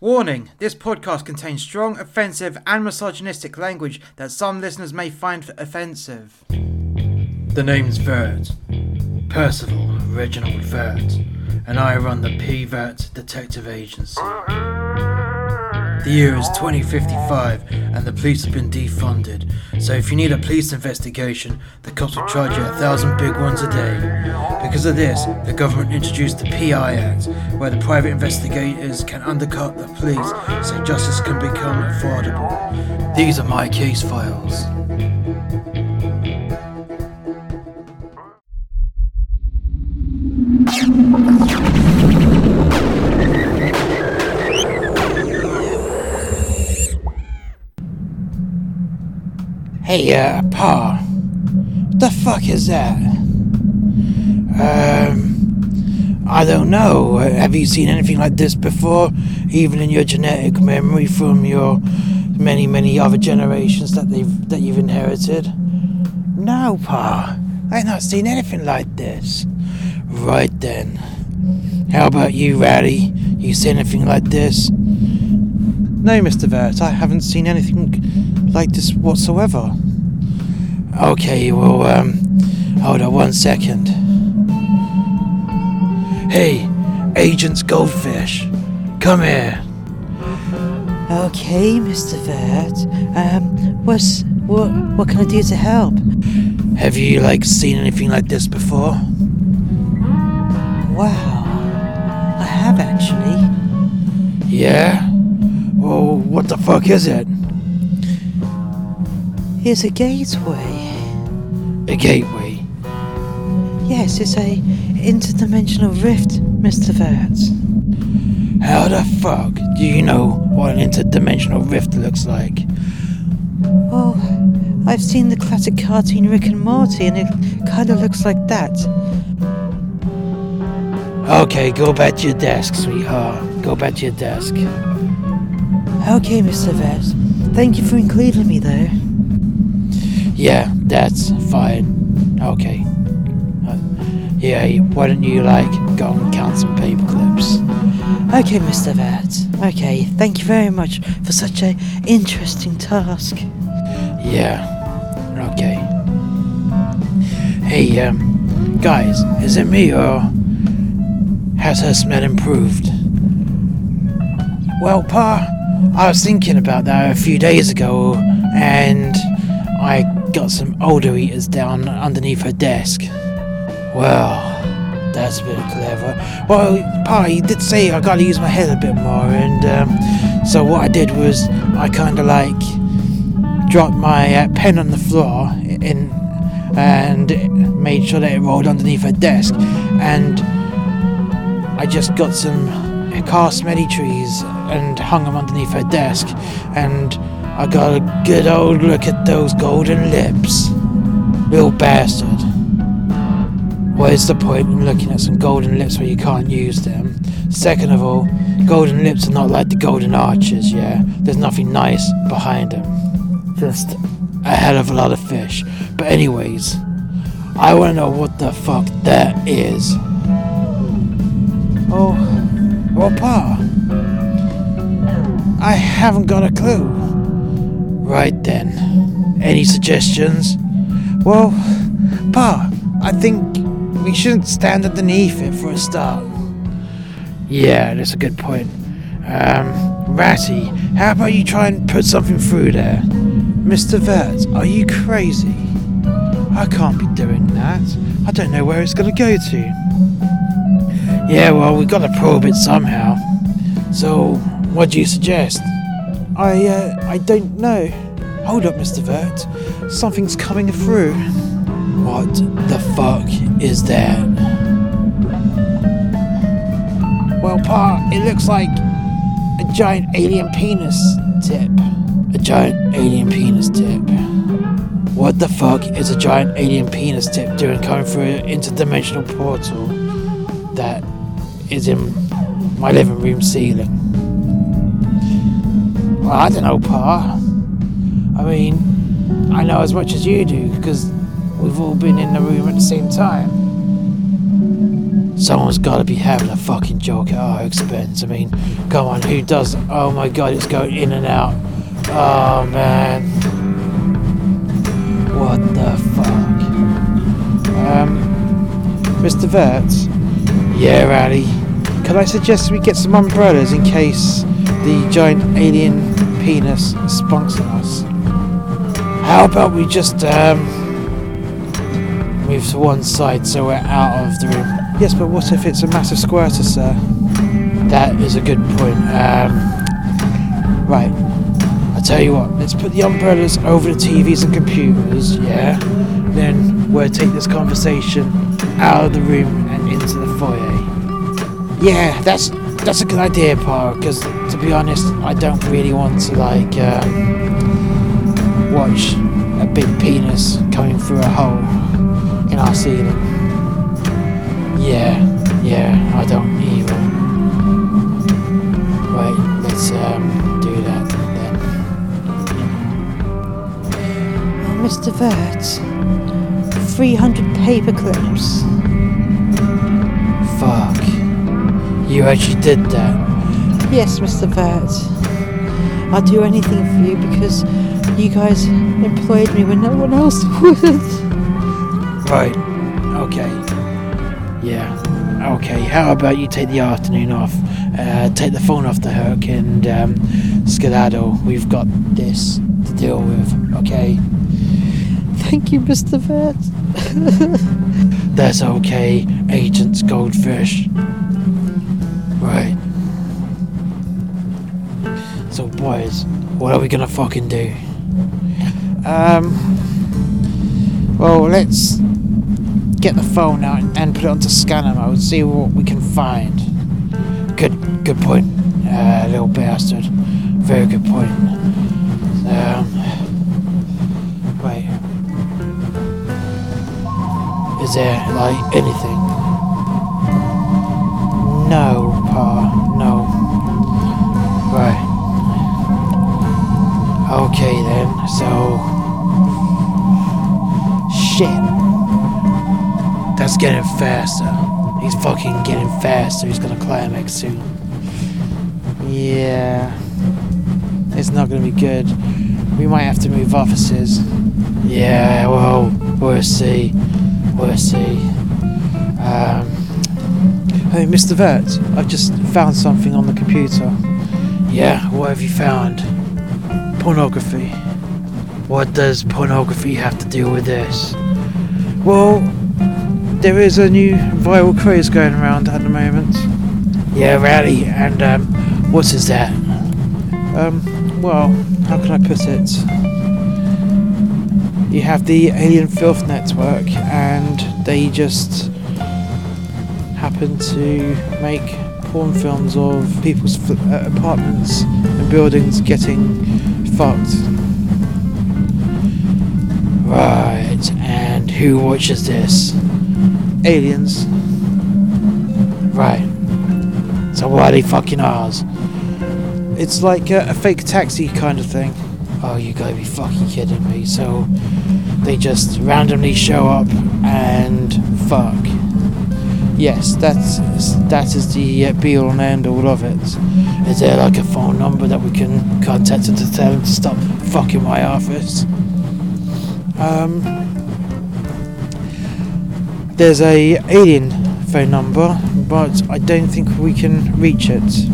Warning this podcast contains strong, offensive, and misogynistic language that some listeners may find offensive. The name's Vert. Percival Reginald Vert, and I run the P Vert Detective Agency. The year is 2055, and the police have been defunded. So if you need a police investigation, the cops will charge you a thousand big ones a day. Because of this, the government introduced the PI Act, where the private investigators can undercut the police so justice can become affordable. These are my case files. Hey, uh, Pa. What the fuck is that? Um, I don't know. Have you seen anything like this before? Even in your genetic memory from your many, many other generations that they've that you've inherited? No, Pa. I've not seen anything like this. Right then. How about you, Ratty? You seen anything like this? No, Mr. Vert, I haven't seen anything like this whatsoever. Okay, well, um, hold on one second. Hey, Agents Goldfish, come here. Okay, Mr. Vert. Um, what's what? What can I do to help? Have you, like, seen anything like this before? Wow, I have actually. Yeah? Well, what the fuck is it? Here's a gateway. A gateway. Yes, it's a interdimensional rift, Mr. Vert. How the fuck do you know what an interdimensional rift looks like? Oh, I've seen the classic cartoon Rick and Morty, and it kind of looks like that. Okay, go back to your desk, sweetheart. Go back to your desk. Okay, Mr. Vert. Thank you for including me, though. Yeah, that's fine. Okay. Uh, yeah, why don't you, like, go and count some paper clips? Okay, Mr. Vert. Okay, thank you very much for such an interesting task. Yeah. Okay. Hey, um, guys, is it me or has her smell improved? Well, Pa, I was thinking about that a few days ago, and I got some Odor-Eaters down underneath her desk. Well, that's a bit clever. Well, Pa, you did say I gotta use my head a bit more, and um, so what I did was I kind of like dropped my uh, pen on the floor in and made sure that it rolled underneath her desk and I just got some car smelly trees and hung them underneath her desk and I got a good old look at those golden lips. Little bastard. Where's the point in looking at some golden lips where you can't use them? Second of all, golden lips are not like the golden arches, yeah? There's nothing nice behind them just a hell of a lot of fish. But anyways, I want to know what the fuck that is. Oh, well, Pa, I haven't got a clue. Right then, any suggestions? Well, Pa, I think we shouldn't stand underneath it for a start. Yeah, that's a good point. Um, Ratty, how about you try and put something through there? Mr. Vert, are you crazy? I can't be doing that. I don't know where it's going to go to. Yeah, well, we've gotta probe it somehow. So, what do you suggest? I, uh, I don't know. Hold up, Mr. Vert. Something's coming through. What the fuck is that? Well, Pa, it looks like a giant alien penis tip. A giant alien penis tip. What the fuck is a giant alien penis tip doing coming through an interdimensional portal that is in my living room ceiling? I don't know, Pa. I mean, I know as much as you do because we've all been in the room at the same time. Someone's got to be having a fucking joke at our expense. I mean, come on, who does? Oh my god, it's going in and out. Oh man. What the fuck? Um, Mr. Vert, Yeah, Rowdy. Can I suggest we get some umbrellas in case the giant alien penis spunks on us? How about we just um move to one side so we're out of the room? Yes, but what if it's a massive squirter, sir? That is a good point. Um, Right, I tell you what, let's put the umbrellas over the TVs and computers, yeah? Then we'll take this conversation out of the room and into the foyer. Yeah, that's that's a good idea, Pa, because to be honest, I don't really want to like um, watch a big penis coming through a hole in our ceiling. Yeah, yeah, I don't either. Wait, let's um, do that then. Oh, Mr. Vert, 300 paper clips. Fuck. You actually did that. Yes, Mr. Vert. I'll do anything for you because you guys employed me when no one else would. Right. Okay. Yeah. Okay. How about you take the afternoon off? Uh, take the phone off the hook and um, skedaddle. We've got this to deal with. Okay. Thank you, Mr. Vert. That's okay, Agents Goldfish. Right. So, boys, what are we gonna fucking do? Um. Well, let's get the phone out and put it onto scanner mode. See what we can find. Good, good point, uh, little bastard. Very good point. Um, wait. Is there like anything? No, No. Right. Okay then. So Shit. that's getting faster. He's fucking getting faster. He's gonna climax soon. Yeah. It's not gonna be good. We might have to move offices. Yeah. Well, we'll see. We'll see. Um. Hey, Mr. Vert, I've just found something on the computer. Yeah. What have you found? Pornography. What does pornography have to do with this? Well, there is a new viral craze going around at the moment. Yeah, really. and um, what is that? Um, well, how can I put it? You have the Alien Filth Network, and they just happen to make porn films of people's uh, apartments and buildings getting fucked. Right, and who watches this? Aliens. Right. So why are they fucking ours? It's like a, a fake taxi kind of thing. Oh, you gotta be fucking kidding me. So they just randomly show up and fuck. Yes, that's that is the uh, be all and end all of it. Is there like a phone number that we can contact them to tell them to stop fucking my office? Um, there's a alien phone number, but I don't think we can reach it.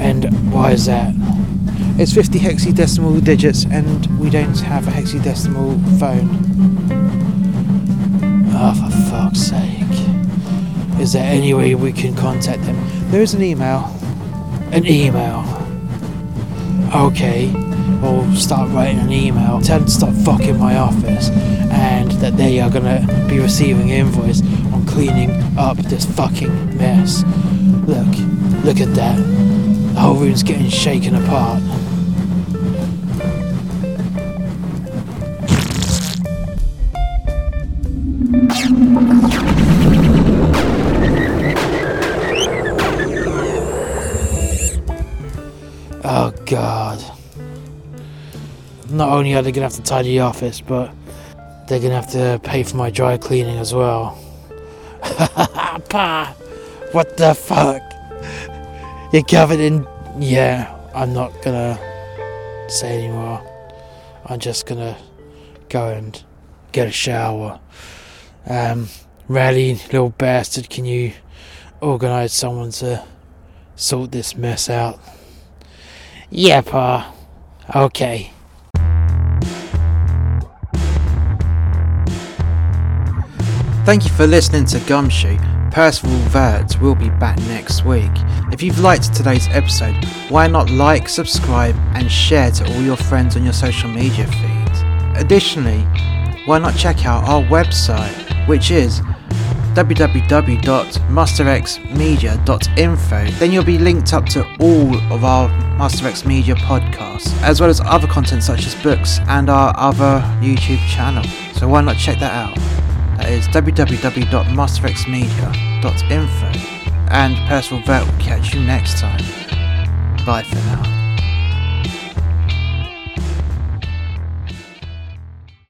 And why is that? It's 50 hexadecimal digits, and we don't have a hexadecimal phone. Oh, for fuck's sake. Is there any way we can contact them? There is an email. An email. Okay, we'll start writing an email. Tell them to stop fucking my office and that they are gonna be receiving an invoice on cleaning up this fucking mess. Look, look at that. The whole room's getting shaken apart. Oh god. Not only are they gonna have to tidy the office, but they're gonna have to pay for my dry cleaning as well. pa! What the fuck? You're covered in. Yeah, I'm not gonna say anymore. I'm just gonna go and get a shower. Um, Rally, little bastard, can you organize someone to sort this mess out? Yeah, Pa. Okay. Thank you for listening to Gumshoe. Percival Vert will be back next week. If you've liked today's episode, why not like, subscribe, and share to all your friends on your social media feeds? Additionally, why not check out our website, which is www.masterxmedia.info. Then you'll be linked up to all of our MasterX Media podcast, as well as other content such as books and our other YouTube channel. So why not check that out? That is www.masterxmedia.info. And Percival Vet will catch you next time. Bye for now.